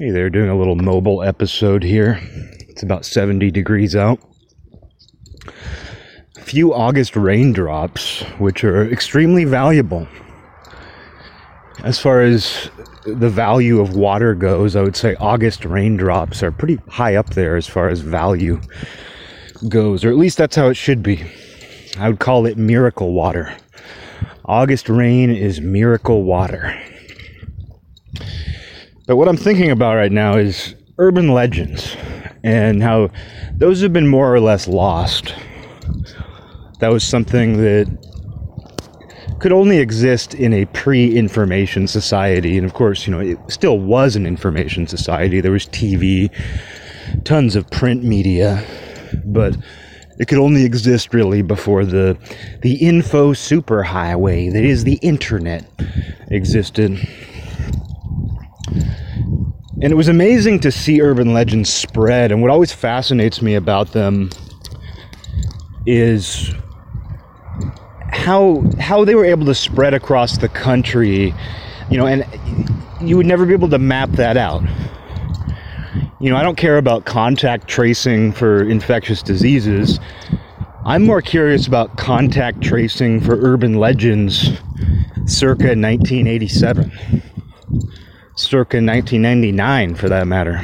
Hey there, doing a little mobile episode here. It's about 70 degrees out. A few August raindrops, which are extremely valuable. As far as the value of water goes, I would say August raindrops are pretty high up there as far as value goes, or at least that's how it should be. I would call it miracle water. August rain is miracle water. But what I'm thinking about right now is urban legends and how those have been more or less lost. That was something that could only exist in a pre information society. And of course, you know, it still was an information society. There was TV, tons of print media, but it could only exist really before the the info superhighway that is the internet existed. And it was amazing to see urban legends spread. And what always fascinates me about them is how how they were able to spread across the country, you know, and you would never be able to map that out. You know, I don't care about contact tracing for infectious diseases. I'm more curious about contact tracing for urban legends circa 1987 circa 1999 for that matter.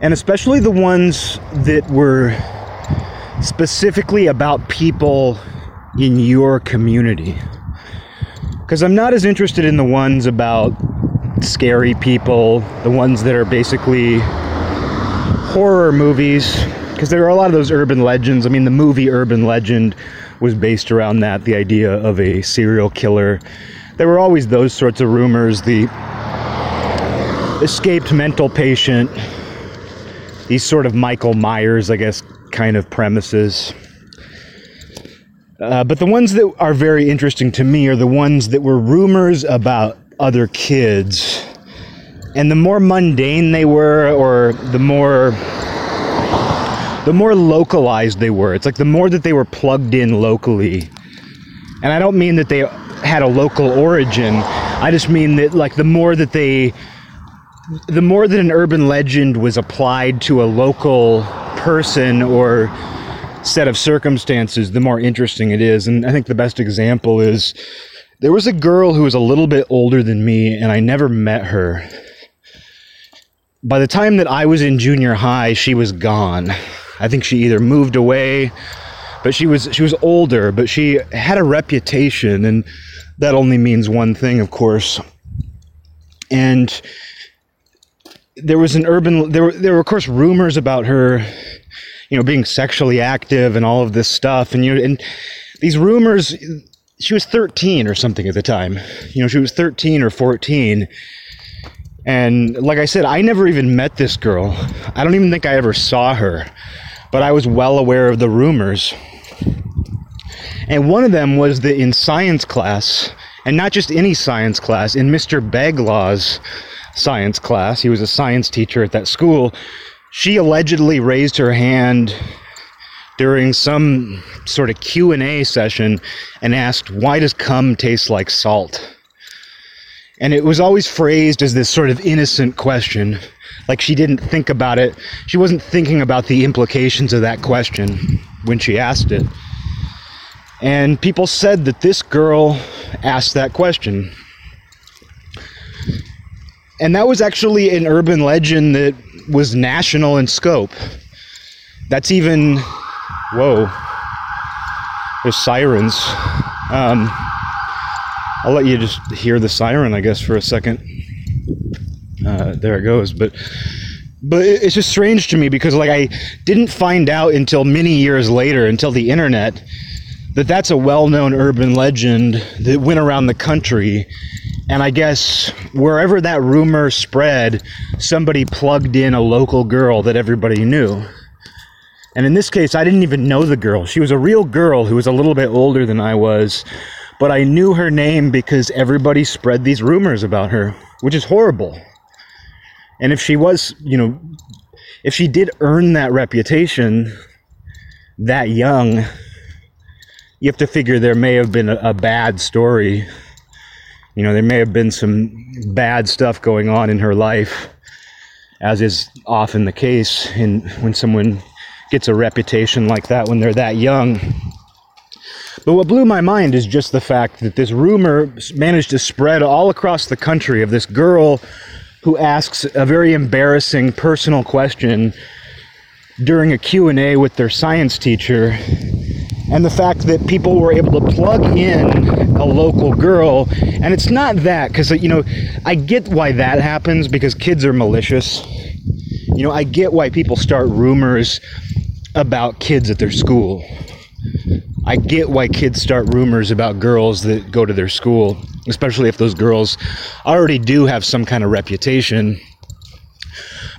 And especially the ones that were specifically about people in your community. Because I'm not as interested in the ones about scary people, the ones that are basically horror movies, because there are a lot of those urban legends. I mean, the movie Urban Legend was based around that the idea of a serial killer there were always those sorts of rumors the escaped mental patient, these sort of Michael Myers, I guess, kind of premises. Uh, but the ones that are very interesting to me are the ones that were rumors about other kids. And the more mundane they were, or the more the more localized they were. It's like the more that they were plugged in locally. And I don't mean that they had a local origin. I just mean that like the more that they the more that an urban legend was applied to a local person or set of circumstances, the more interesting it is. And I think the best example is there was a girl who was a little bit older than me, and I never met her. By the time that I was in junior high, she was gone. I think she either moved away, but she was she was older, but she had a reputation and that only means one thing, of course. And there was an urban there were there were of course rumors about her, you know, being sexually active and all of this stuff. And you and these rumors she was 13 or something at the time. You know, she was 13 or 14. And like I said, I never even met this girl. I don't even think I ever saw her. But I was well aware of the rumors. And one of them was that in science class, and not just any science class, in Mr. Beglaw's science class, he was a science teacher at that school, she allegedly raised her hand during some sort of Q&A session and asked, "Why does cum taste like salt?" And it was always phrased as this sort of innocent question, like she didn't think about it. She wasn't thinking about the implications of that question when she asked it. And people said that this girl asked that question. And that was actually an urban legend that was national in scope. That's even, whoa, there's sirens. Um, I'll let you just hear the siren, I guess, for a second. Uh, there it goes. But but it's just strange to me because like I didn't find out until many years later, until the internet, that that's a well-known urban legend that went around the country. And i guess wherever that rumor spread somebody plugged in a local girl that everybody knew. And in this case i didn't even know the girl. She was a real girl who was a little bit older than i was but i knew her name because everybody spread these rumors about her which is horrible. And if she was you know if she did earn that reputation that young you have to figure there may have been a, a bad story You know, there may have been some bad stuff going on in her life, as is often the case in when someone gets a reputation like that when they're that young. But what blew my mind is just the fact that this rumor managed to spread all across the country of this girl who asks a very embarrassing personal question during a Q&A with their science teacher and the fact that people were able to plug in a local girl. And it's not that because you know i get why that happens because kids are malicious. You know i get why people start rumors about kids at their school. I get why kids start rumors about girls that go to their school especially if those girls already do have some kind of reputation.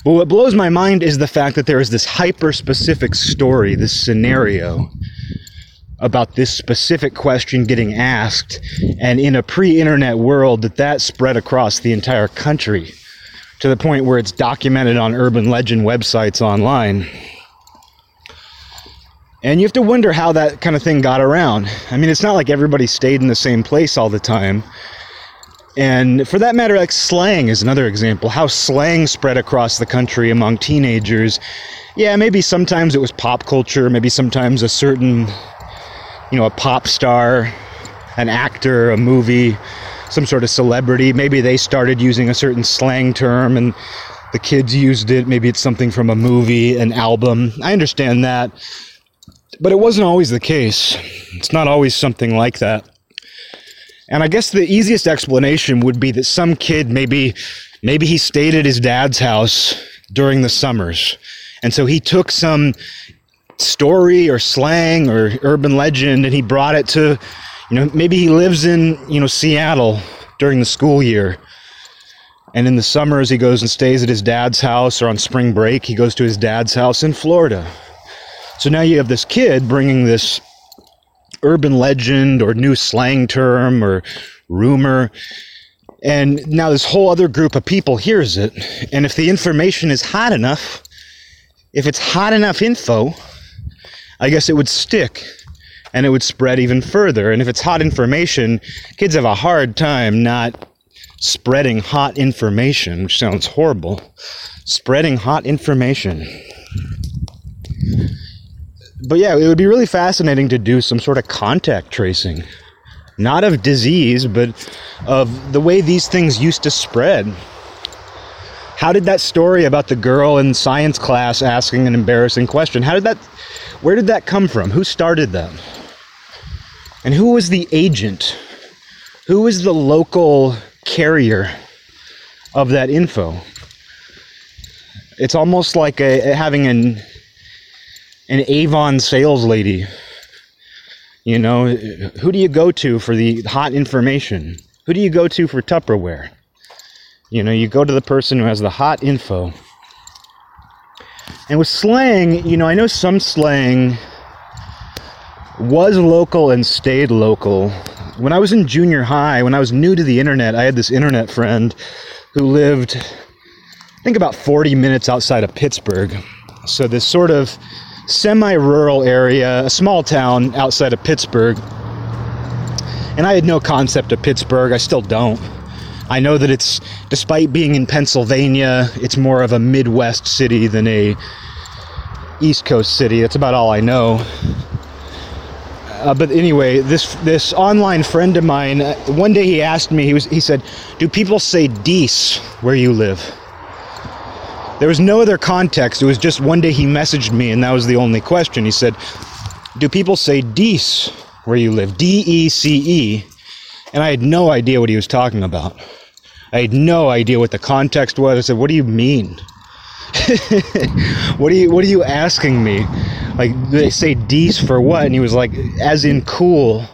But what blows my mind is the fact that there is this hyper specific story this scenario about this specific question getting asked and in a pre-internet world that that spread across the entire country to the point where it's documented on urban legend websites online. And you have to wonder how that kind of thing got around. I mean it's not like everybody stayed in the same place all the time. And for that matter like slang is another example. How slang spread across the country among teenagers. Yeah maybe sometimes it was pop culture maybe sometimes a certain you know, a pop star, an actor, a movie, some sort of celebrity. Maybe they started using a certain slang term and the kids used it. Maybe it's something from a movie, an album. I understand that. But it wasn't always the case. It's not always something like that. And I guess the easiest explanation would be that some kid maybe maybe he stayed at his dad's house during the summers. And so he took some story or slang or urban legend and he brought it to you know maybe he lives in you know Seattle during the school year. And in the summers he goes and stays at his dad's house or on spring break he goes to his dad's house in Florida. So now you have this kid bringing this urban legend or new slang term or rumor and now this whole other group of people hears it. And if the information is hot enough if it's hot enough info I guess it would stick and it would spread even further. And if it's hot information, kids have a hard time not spreading hot information, which sounds horrible. Spreading hot information. But yeah, it would be really fascinating to do some sort of contact tracing. Not of disease, but of the way these things used to spread. How did that story about the girl in science class asking an embarrassing question, how did that where did that come from? Who started that? And who was the agent? Who was the local carrier of that info? It's almost like a, having an an Avon sales lady. You know, who do you go to for the hot information? Who do you go to for Tupperware? You know, you go to the person who has the hot info. And with slang, you know, I know some slang was local and stayed local. When I was in junior high, when I was new to the internet, I had this internet friend who lived, I think, about 40 minutes outside of Pittsburgh. So, this sort of semi rural area, a small town outside of Pittsburgh. And I had no concept of Pittsburgh, I still don't. I know that it's, despite being in Pennsylvania, it's more of a Midwest city than a East Coast city. That's about all I know. Uh, but anyway, this this online friend of mine, uh, one day he asked me, he was he said, "Do people say Dees where you live?" There was no other context. It was just one day he messaged me, and that was the only question. He said, "Do people say Dees where you live?" D E C E, and I had no idea what he was talking about. I had no idea what the context was. I said, "What do you mean?" what are you What are you asking me? Like they say "dees" for what? And he was like, "As in cool."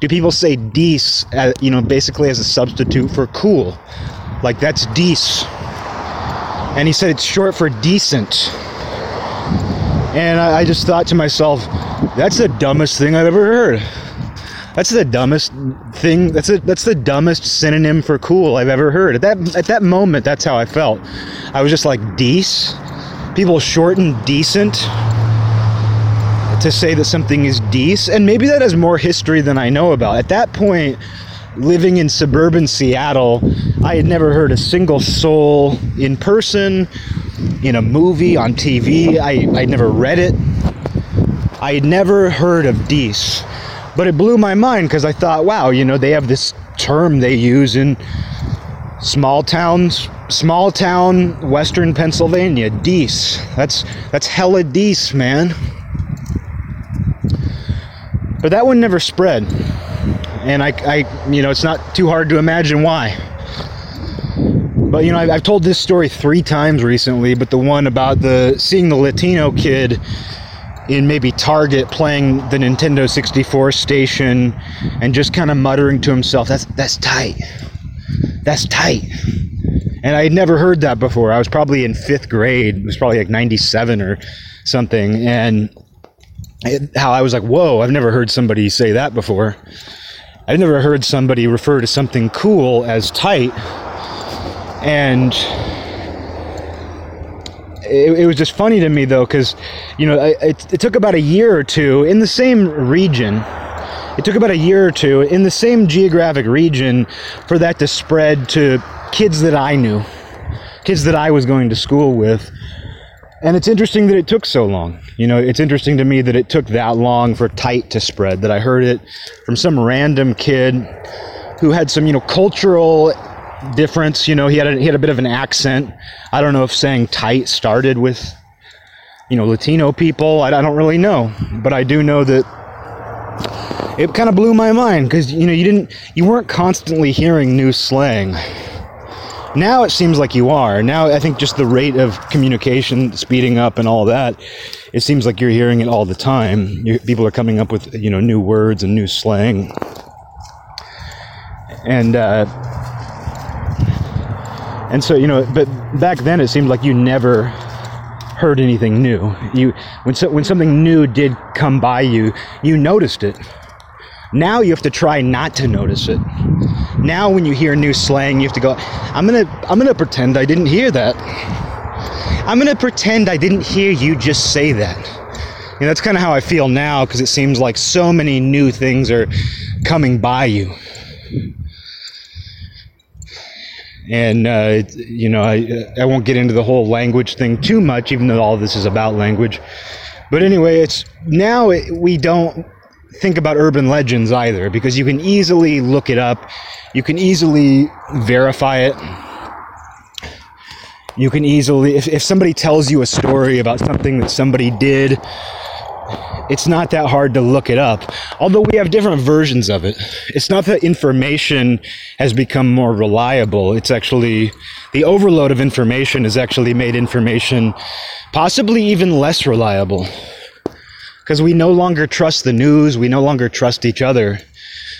Do people say "dees"? As, you know, basically as a substitute for cool? Like that's "dees." And he said it's short for decent. And I, I just thought to myself, that's the dumbest thing I've ever heard. That's the dumbest thing. That's a, that's the dumbest synonym for cool I've ever heard. At that at that moment, that's how I felt. I was just like, "Dece." People shorten decent to say that something is dece, and maybe that has more history than I know about. At that point, living in suburban Seattle, I had never heard a single soul in person, in a movie, on TV. I, I'd never read it. I had never heard of Dees. But it blew my mind because I thought, wow, you know, they have this term they use in small towns, small town, western Pennsylvania, Dees. That's that's hella Dees, man. But that one never spread. And I, I, you know, it's not too hard to imagine why. But you know, I've, I've told this story three times recently. But the one about the seeing the Latino kid in maybe Target playing the Nintendo 64 station and just kind of muttering to himself, "That's that's tight. That's tight." And I had never heard that before. I was probably in fifth grade. It was probably like '97 or something, and it, how I was like, "Whoa! I've never heard somebody say that before." I've never heard somebody refer to something cool as tight, and it, it was just funny to me though, because you know it, it took about a year or two in the same region. It took about a year or two in the same geographic region for that to spread to kids that I knew, kids that I was going to school with. And it's interesting that it took so long. You know, it's interesting to me that it took that long for tight to spread, that I heard it from some random kid who had some, you know, cultural difference. You know, he had a, he had a bit of an accent. I don't know if saying tight started with, you know, Latino people. I, I don't really know, but I do know that it kind of blew my mind because you know you didn't you weren't constantly hearing new slang. Now it seems like you are. Now I think just the rate of communication speeding up and all that, it seems like you're hearing it all the time. You, people are coming up with you know new words and new slang, and uh, and so you know. But back then it seemed like you never heard anything new. You when so, when something new did come by you, you noticed it. Now you have to try not to notice it. Now when you hear new slang, you have to go, I'm going to I'm going to pretend I didn't hear that. I'm going to pretend I didn't hear you just say that. You know, that's kind of how I feel now because it seems like so many new things are coming by you. And, uh, you know, I, I won't get into the whole language thing too much, even though all this is about language. But anyway, it's now it, we don't think about urban legends either because you can easily look it up, you can easily verify it. You can easily, if, if somebody tells you a story about something that somebody did, it's not that hard to look it up. Although we have different versions of it. It's not that information has become more reliable. It's actually, the overload of information has actually made information possibly even less reliable because we no longer trust the news, we no longer trust each other.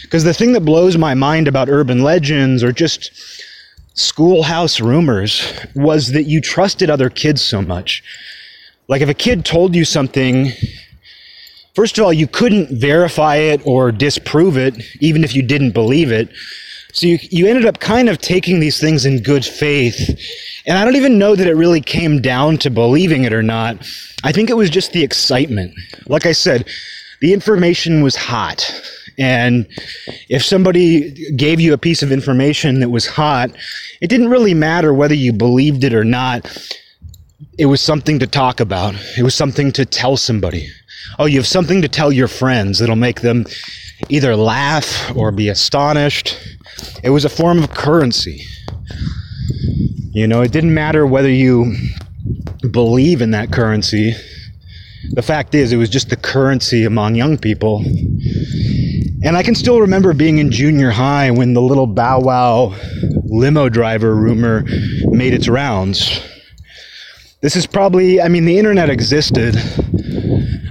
Because the thing that blows my mind about urban legends or just schoolhouse rumors was that you trusted other kids so much. Like if a kid told you something, first of all, you couldn't verify it or disprove it, even if you didn't believe it. So you, you ended up kind of taking these things in good faith. And I don't even know that it really came down to believing it or not. I think it was just the excitement. Like I said, the information was hot. And if somebody gave you a piece of information that was hot, it didn't really matter whether you believed it or not. It was something to talk about. It was something to tell somebody. Oh, you have something to tell your friends that'll make them either laugh or be astonished. It was a form of currency. You know, it didn't matter whether you believe in that currency. The fact is, it was just the currency among young people. And I can still remember being in junior high when the little Bow Wow limo driver rumor made its rounds. This is probably, I mean, the internet existed,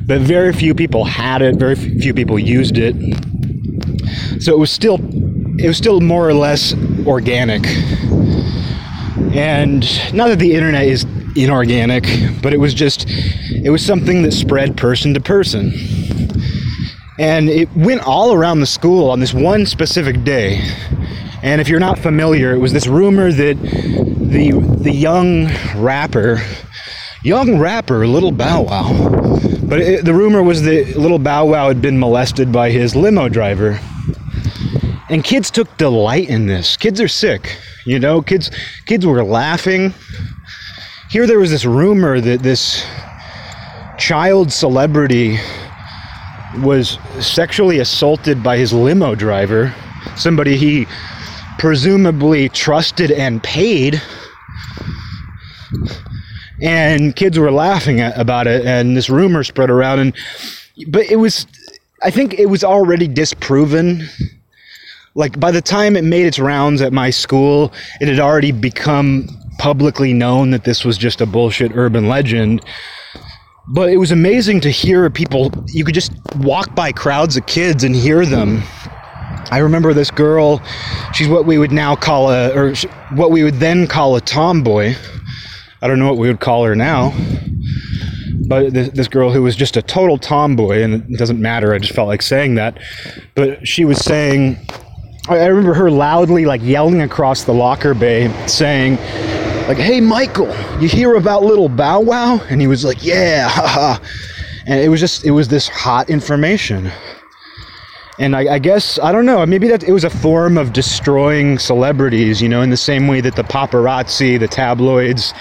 but very few people had it, very few people used it. So it was still, it was still more or less organic. And not that the internet is inorganic, but it was just, it was something that spread person to person. And it went all around the school on this one specific day. And if you're not familiar, it was this rumor that the the young rapper, young rapper, Little Bow Wow, but it, the rumor was that Little Bow Wow had been molested by his limo driver. and kids took delight in this. Kids are sick, you know. Kids kids were laughing. Here there was this rumor that this child celebrity was sexually assaulted by his limo driver, somebody he presumably trusted and paid. And kids were laughing at, about it, and this rumor spread around. And but it was, I think it was already disproven. Like by the time it made its rounds at my school, it had already become publicly known that this was just a bullshit urban legend but it was amazing to hear people you could just walk by crowds of kids and hear them i remember this girl she's what we would now call a or what we would then call a tomboy i don't know what we would call her now but this, this girl who was just a total tomboy and it doesn't matter i just felt like saying that but she was saying i remember her loudly like yelling across the locker bay saying like, "Hey, Michael, you hear about little Bow Wow?" And he was like, "Yeah, haha." And it was just it was this hot information. And I, I, guess I don't know. Maybe that it was a form of destroying celebrities. You know, in the same way that the paparazzi, the tabloids,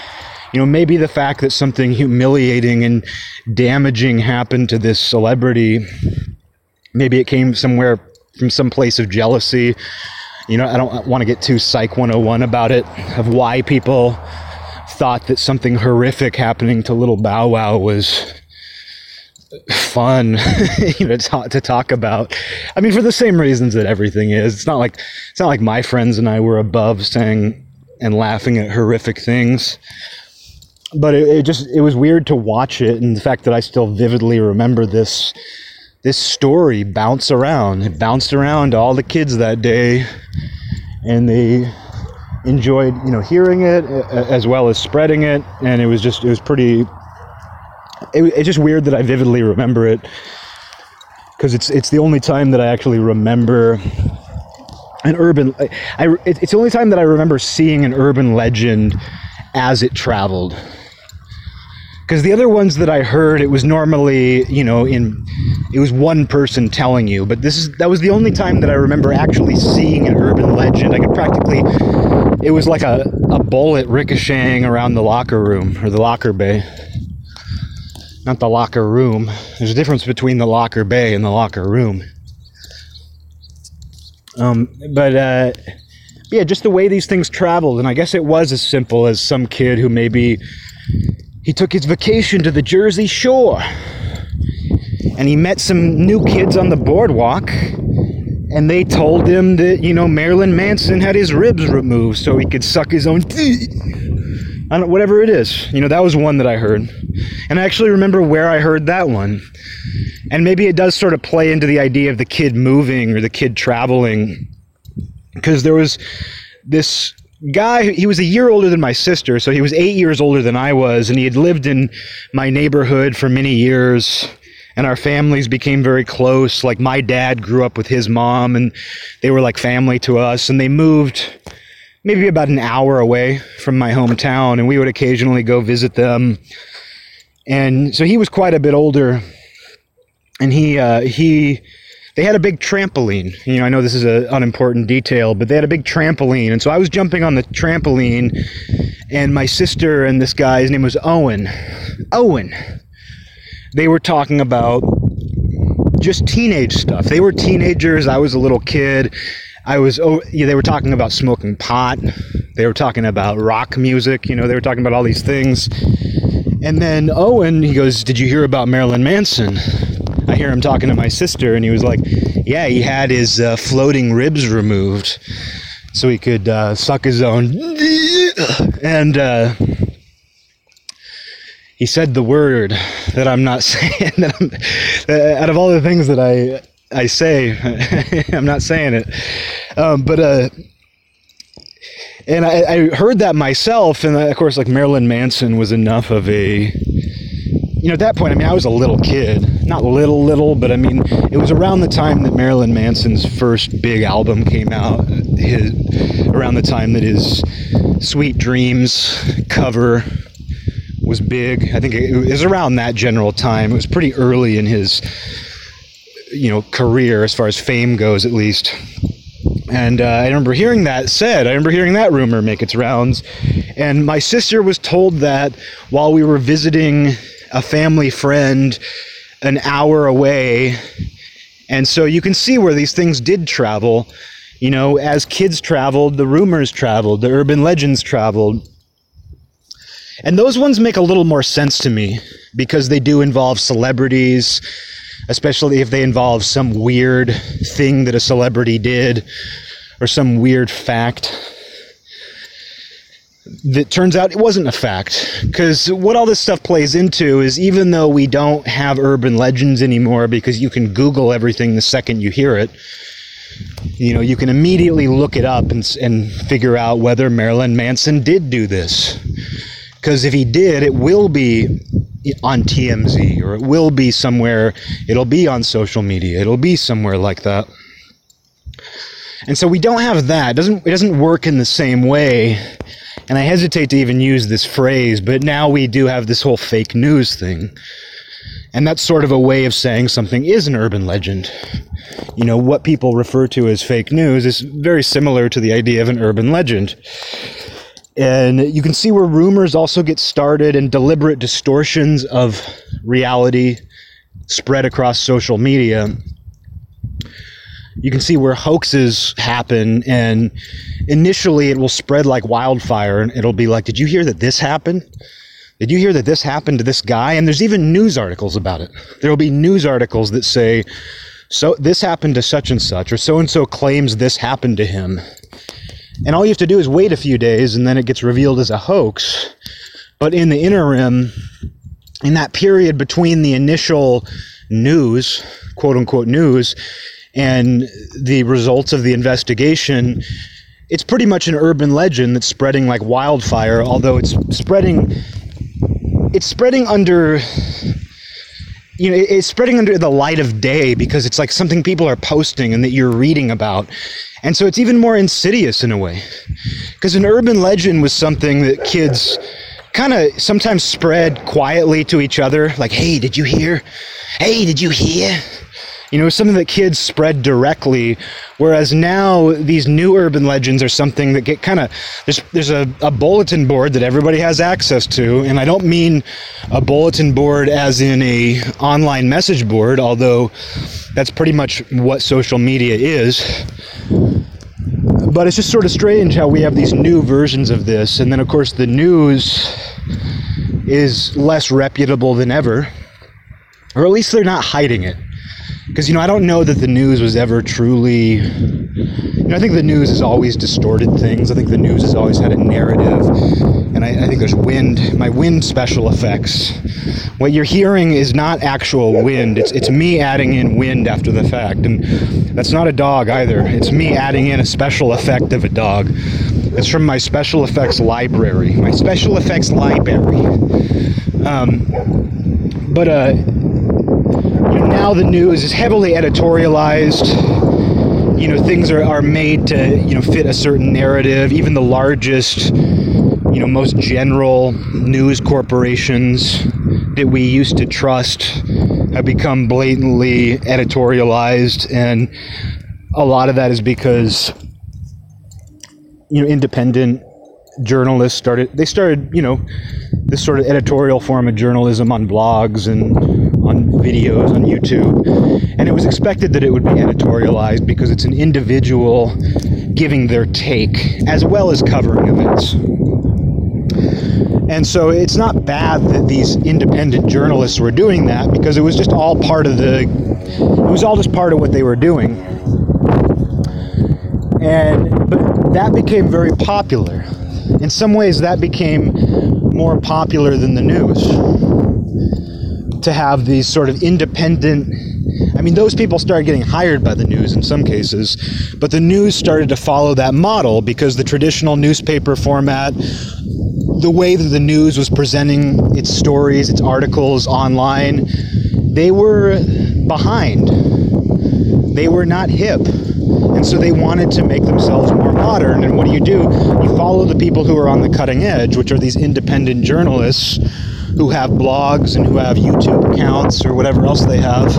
you know, maybe the fact that something humiliating and damaging happened to this celebrity, maybe it came somewhere from some place of jealousy. You know, I don't want to get too Psych 101 about it, of why people thought that something horrific happening to little Bow Wow was fun you know to, to talk about. I mean for the same reasons that everything is. It's not like it's not like my friends and i were above saying and laughing at horrific things but it, it just it was weird to watch it and the fact that i still vividly remember this this story bounce around. It bounced around all the kids that day, and they enjoyed, you know, hearing it as well as spreading it. And it was just, it was pretty. It, it's just weird that I vividly remember it because it's it's the only time that I actually remember an urban. I it's the only time that I remember seeing an urban legend as it traveled because the other ones that I heard, it was normally, you know, in it was one person telling you, but this is that was the only time that I remember actually seeing an urban legend. I could practically, it was like a, a bullet ricocheting around the locker room or the locker bay. Not the locker room. There's a difference between the locker bay and the locker room. Um, but uh, yeah, just the way these things traveled, and I guess it was as simple as some kid who maybe he took his vacation to the Jersey Shore. And he met some new kids on the boardwalk. And they told him that, you know, Marilyn Manson had his ribs removed so he could suck his own teeth. I don't, whatever it is. You know, that was one that I heard. And I actually remember where I heard that one. And maybe it does sort of play into the idea of the kid moving or the kid traveling. Because there was this guy he was a year older than my sister so he was eight years older than i was and he had lived in my neighborhood for many years and our families became very close. Like my dad grew up with his mom and they were like family to us and they moved maybe about an hour away from my hometown and we would occasionally go visit them. And so he was quite a bit older and he uh, he they had a big trampoline. You know, I know this is an unimportant detail, but they had a big trampoline. And so I was jumping on the trampoline, and my sister and this guy, his name was Owen. Owen. They were talking about just teenage stuff. They were teenagers. I was a little kid. I was, oh, yeah, they were talking about smoking pot. They were talking about rock music. You know, they were talking about all these things. And then Owen, he goes, Did you hear about Marilyn Manson? Hear him talking to my sister, and he was like, "Yeah, he had his uh, floating ribs removed, so he could uh, suck his own." And uh, he said the word that I'm not saying. That I'm, uh, out of all the things that I I say, I'm not saying it. Um, but uh, and I, I, heard that myself, and of course, like Marilyn Manson was enough of a you know, at that point, I mean, I was a little kid. Not little, little, but I mean, it was around the time that Marilyn Manson's first big album came out. His, around the time that his Sweet Dreams cover was big. I think it was around that general time. It was pretty early in his, you know, career as far as fame goes, at least. And uh, I remember hearing that said. I remember hearing that rumor make its rounds. And my sister was told that while we were visiting a family friend an hour away. And so you can see where these things did travel. You know, as kids traveled, the rumors traveled, the urban legends traveled. And those ones make a little more sense to me because they do involve celebrities, especially if they involve some weird thing that a celebrity did or some weird fact that turns out it wasn't a fact. Because what all this stuff plays into is even though we don't have urban legends anymore because you can Google everything the second you hear it, you know, you can immediately look it up and, and figure out whether Marilyn Manson did do this. Because if he did, it will be on TMZ or it will be somewhere, it'll be on social media, it'll be somewhere like that. And so we don't have that. It doesn't it doesn't work in the same way. And I hesitate to even use this phrase, but now we do have this whole fake news thing. And that's sort of a way of saying something is an urban legend. You know, what people refer to as fake news is very similar to the idea of an urban legend. And you can see where rumors also get started and deliberate distortions of reality spread across social media. You can see where hoaxes happen, and initially it will spread like wildfire, and it'll be like, Did you hear that this happened? Did you hear that this happened to this guy? And there's even news articles about it. There will be news articles that say, So this happened to such and such, or so and so claims this happened to him. And all you have to do is wait a few days and then it gets revealed as a hoax. But in the interim, in that period between the initial news, quote unquote news, and the results of the investigation, it's pretty much an urban legend that's spreading like wildfire, although it's spreading it's spreading under you know it's spreading under the light of day because it's like something people are posting and that you're reading about and so it's even more insidious in a way. Because an urban legend was something that kids kind of sometimes spread quietly to each other. Like, hey, did you hear? Hey, did you hear? You know, something that kids spread directly, whereas now these new urban legends are something that get kind of there's there's a, a bulletin board that everybody has access to, and I don't mean a bulletin board as in a online message board, although that's pretty much what social media is. But it's just sort of strange how we have these new versions of this, and then of course the news is less reputable than ever, or at least they're not hiding it because you know I don't know that the news was ever truly. You know, I think the news has always distorted things. I think the news has always had a narrative, and I, I think there's wind. My wind special effects. What you're hearing is not actual wind. It's it's me adding in wind after the fact, and that's not a dog either. It's me adding in a special effect of a dog. It's from my special effects library. My special effects library. Um, but uh now the news is heavily editorialized. You know, things are, are made to, you know, fit a certain narrative. Even the largest, you know, most general news corporations that we used to trust have become blatantly editorialized. And a lot of that is because, you know, independent journalists started, they started, you know, this sort of editorial form of journalism on blogs and on videos on YouTube. And it was expected that it would be editorialized because it's an individual giving their take as well as covering events. And so it's not bad that these independent journalists were doing that because it was just all part of the it was all just part of what they were doing. And but that became very popular. In some ways that became more popular than the news to have these sort of independent I mean, those people started getting hired by the news in some cases, but the news started to follow that model because the traditional newspaper format, the way that the news was presenting its stories, its articles online, they were behind. They were not hip. And so they wanted to make themselves more modern. And what do you do? You follow the people who are on the cutting edge, which are these independent journalists who have blogs and who have YouTube accounts or whatever else they have,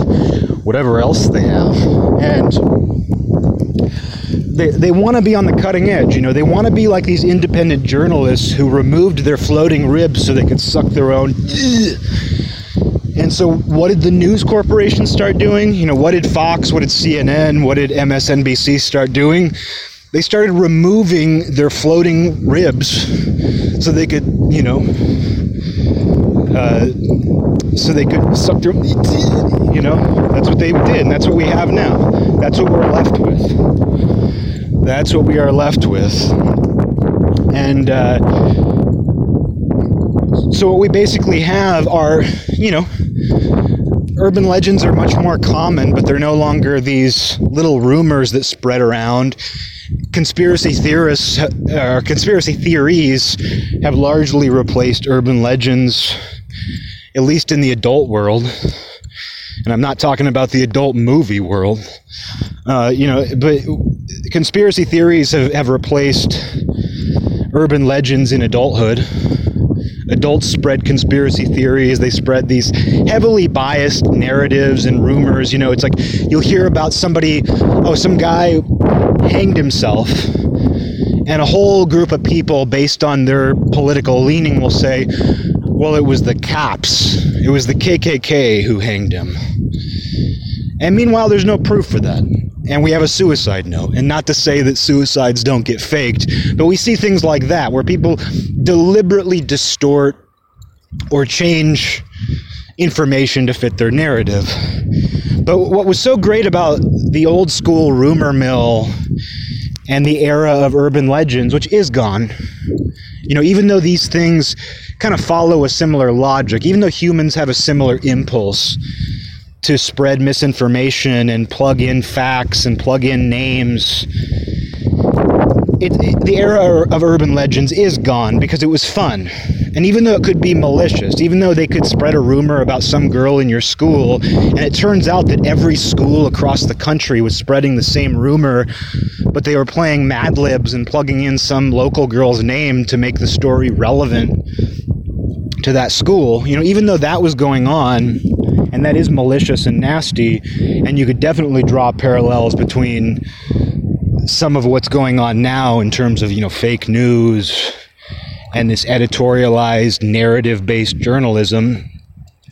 whatever else they have. And they, they want to be on the cutting edge. You know, they want to be like these independent journalists who removed their floating ribs so they could suck their own. And so, what did the news corporations start doing? You know, what did Fox, what did CNN, what did MSNBC start doing? They started removing their floating ribs so they could, you know, uh, so they could suck their, you know, that's what they did, and that's what we have now. That's what we're left with. That's what we are left with. And uh, so, what we basically have are, you know, urban legends are much more common, but they're no longer these little rumors that spread around. Conspiracy theorists or uh, conspiracy theories have largely replaced urban legends at least in the adult world, and I'm not talking about the adult movie world, uh, you know, but conspiracy theories have, have replaced urban legends in adulthood. Adults spread conspiracy theories. They spread these heavily biased narratives and rumors. You know, it's like you'll hear about somebody, oh, some guy hanged himself and a whole group of people based on their political leaning will say well, it was the cops. It was the KKK who hanged him. And meanwhile, there's no proof for that. And we have a suicide note. And not to say that suicides don't get faked, but we see things like that where people deliberately distort or change information to fit their narrative. But what was so great about the old school rumor mill and the era of urban legends, which is gone, you know, even though these things kind of follow a similar logic, even though humans have a similar impulse to spread misinformation and plug in facts and plug in names. It, it, the era of urban legends is gone because it was fun. And even though it could be malicious, even though they could spread a rumor about some girl in your school, and it turns out that every school across the country was spreading the same rumor, but they were playing Mad Libs and plugging in some local girl's name to make the story relevant to that school, you know, even though that was going on, and that is malicious and nasty, and you could definitely draw parallels between some of what's going on now in terms of, you know, fake news and this editorialized, narrative based journalism.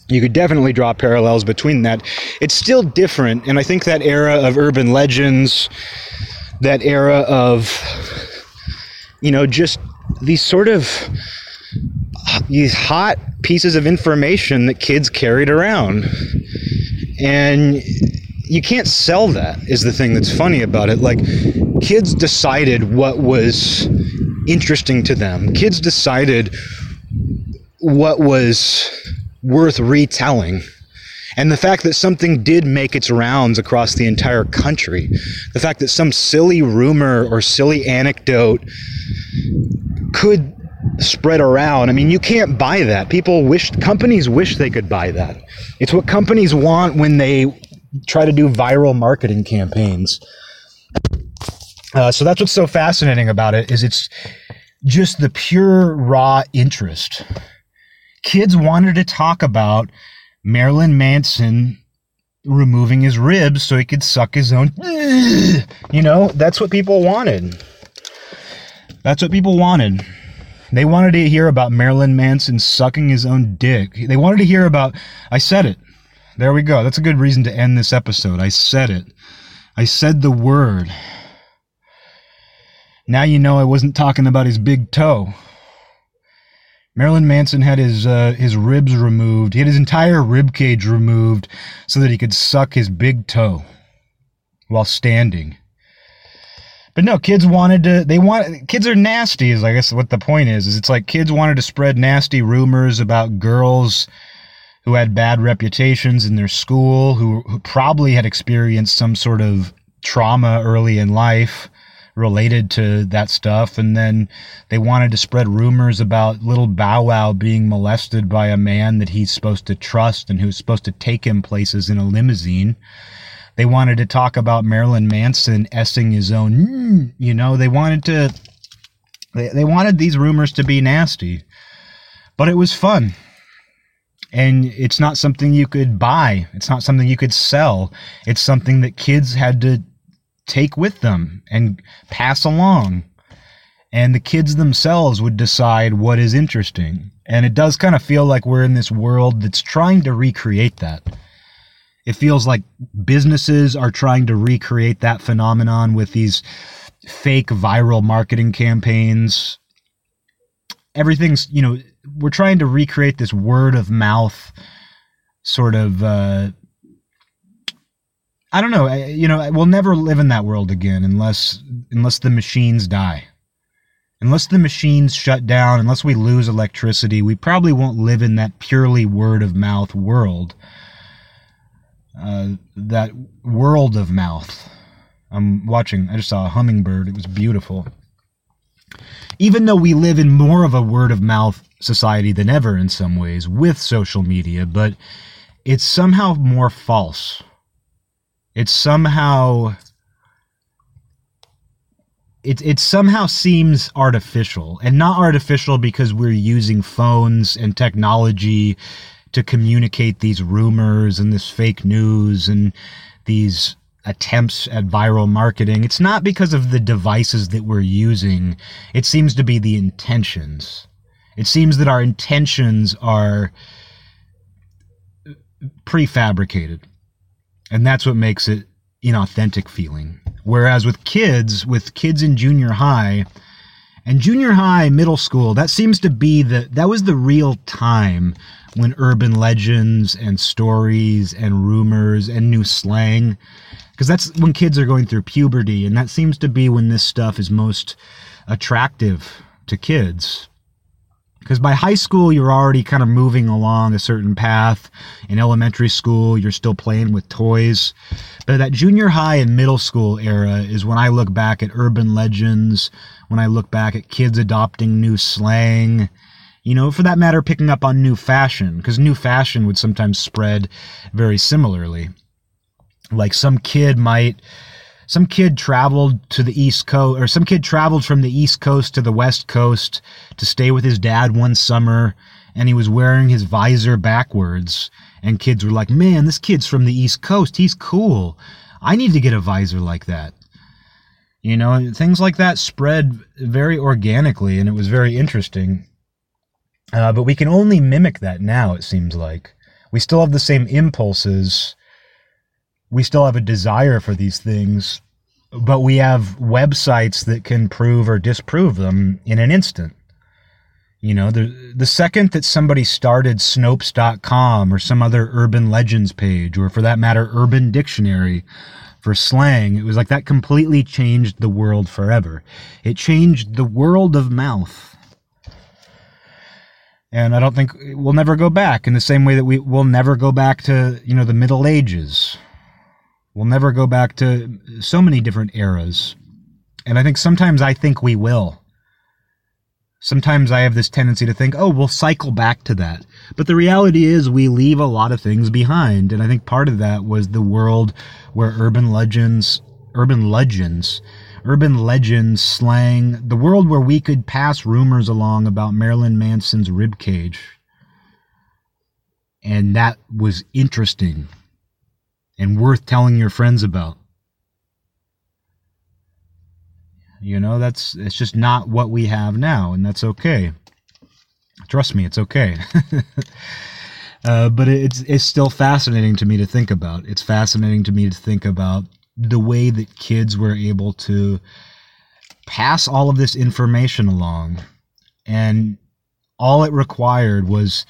You could definitely draw parallels between that. It's still different, and I think that era of urban legends, that era of, you know, just these sort of these hot pieces of information that kids carried around. And you can't sell that, is the thing that's funny about it. Like, kids decided what was interesting to them, kids decided what was worth retelling. And the fact that something did make its rounds across the entire country, the fact that some silly rumor or silly anecdote could spread around. I mean, you can't buy that. People wish, companies wish they could buy that. It's what companies want when they try to do viral marketing campaigns. Uh, so that's what's so fascinating about it is it's just the pure raw interest. Kids wanted to talk about Marilyn Manson removing his ribs so he could suck his own. You know, that's what people wanted. That's what people wanted. They wanted to hear about Marilyn Manson sucking his own dick. They wanted to hear about. I said it. There we go. That's a good reason to end this episode. I said it. I said the word. Now you know I wasn't talking about his big toe. Marilyn Manson had his uh, his ribs removed. He had his entire rib cage removed so that he could suck his big toe while standing. But no, kids wanted to. They want kids are nasty. Is I guess what the point is. Is it's like kids wanted to spread nasty rumors about girls who had bad reputations in their school, who, who probably had experienced some sort of trauma early in life related to that stuff. And then they wanted to spread rumors about little Bow Wow being molested by a man that he's supposed to trust and who's supposed to take him places in a limousine. They wanted to talk about Marilyn Manson essing his own, you know, they wanted to, they, they wanted these rumors to be nasty. But it was fun. And it's not something you could buy. It's not something you could sell. It's something that kids had to take with them and pass along. And the kids themselves would decide what is interesting. And it does kind of feel like we're in this world that's trying to recreate that. It feels like businesses are trying to recreate that phenomenon with these fake viral marketing campaigns. Everything's, you know, we're trying to recreate this word of mouth sort of uh, I don't know. I, you know, we'll never live in that world again unless unless the machines die. Unless the machines shut down, unless we lose electricity, we probably won't live in that purely word of mouth world. Uh, that world of mouth. I'm watching. I just saw a hummingbird. It was beautiful. Even though we live in more of a word of mouth society than ever in some ways with social media, but it's somehow more false it somehow it it somehow seems artificial and not artificial because we're using phones and technology to communicate these rumors and this fake news and these attempts at viral marketing. It's not because of the devices that we're using. It seems to be the intentions. It seems that our intentions are prefabricated. And that's what makes it inauthentic feeling. Whereas with kids, with kids in junior high, and junior high, middle school, that seems to be the that was the real time when urban legends and stories and rumors and new slang because that's when kids are going through puberty and that seems to be when this stuff is most attractive to kids because by high school you're already kind of moving along a certain path. In elementary school you're still playing with toys. But that junior high and middle school era is when i look back at urban legends when i look back at kids adopting new slang you know for that matter picking up on new fashion because new fashion would sometimes spread very similarly. Like some kid might some kid traveled to the East Coast, or some kid traveled from the East Coast to the West Coast to stay with his dad one summer, and he was wearing his visor backwards. And kids were like, man, this kid's from the East Coast. He's cool. I need to get a visor like that. You know, things like that spread very organically, and it was very interesting. Uh, but we can only mimic that now, it seems like. We still have the same impulses we still have a desire for these things, but we have websites that can prove or disprove them in an instant. You know, the the second that somebody started Snopes.com or some other urban legends page, or for that matter, Urban Dictionary for slang, it was like that completely changed the world forever. It changed the world of mouth. And I don't think we'll never go back in the same way that we will never go back to, you know, the Middle Ages We'll never go back to so many different eras. And I think sometimes I think we will. Sometimes I have this tendency to think, oh, we'll cycle back to that. But the reality is, we leave a lot of things behind. And I think part of that was the world where urban legends, urban legends, urban legends, slang, the world where we could pass rumors along about Marilyn Manson's rib cage. And that was interesting and worth telling your friends about. You know, that's it's just not what we have now, and that's okay. Trust me, it's okay. uh, but it's it's still fascinating to me to think about. It's fascinating to me to think about the way that kids were able to pass all of this information along, and all it required was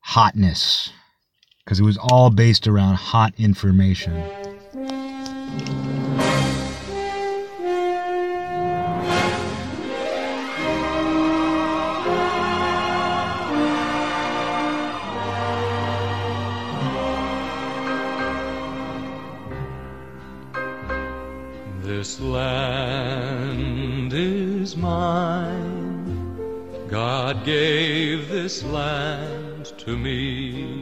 hotness because it was all based around hot information. This land is mine. God gave this land to me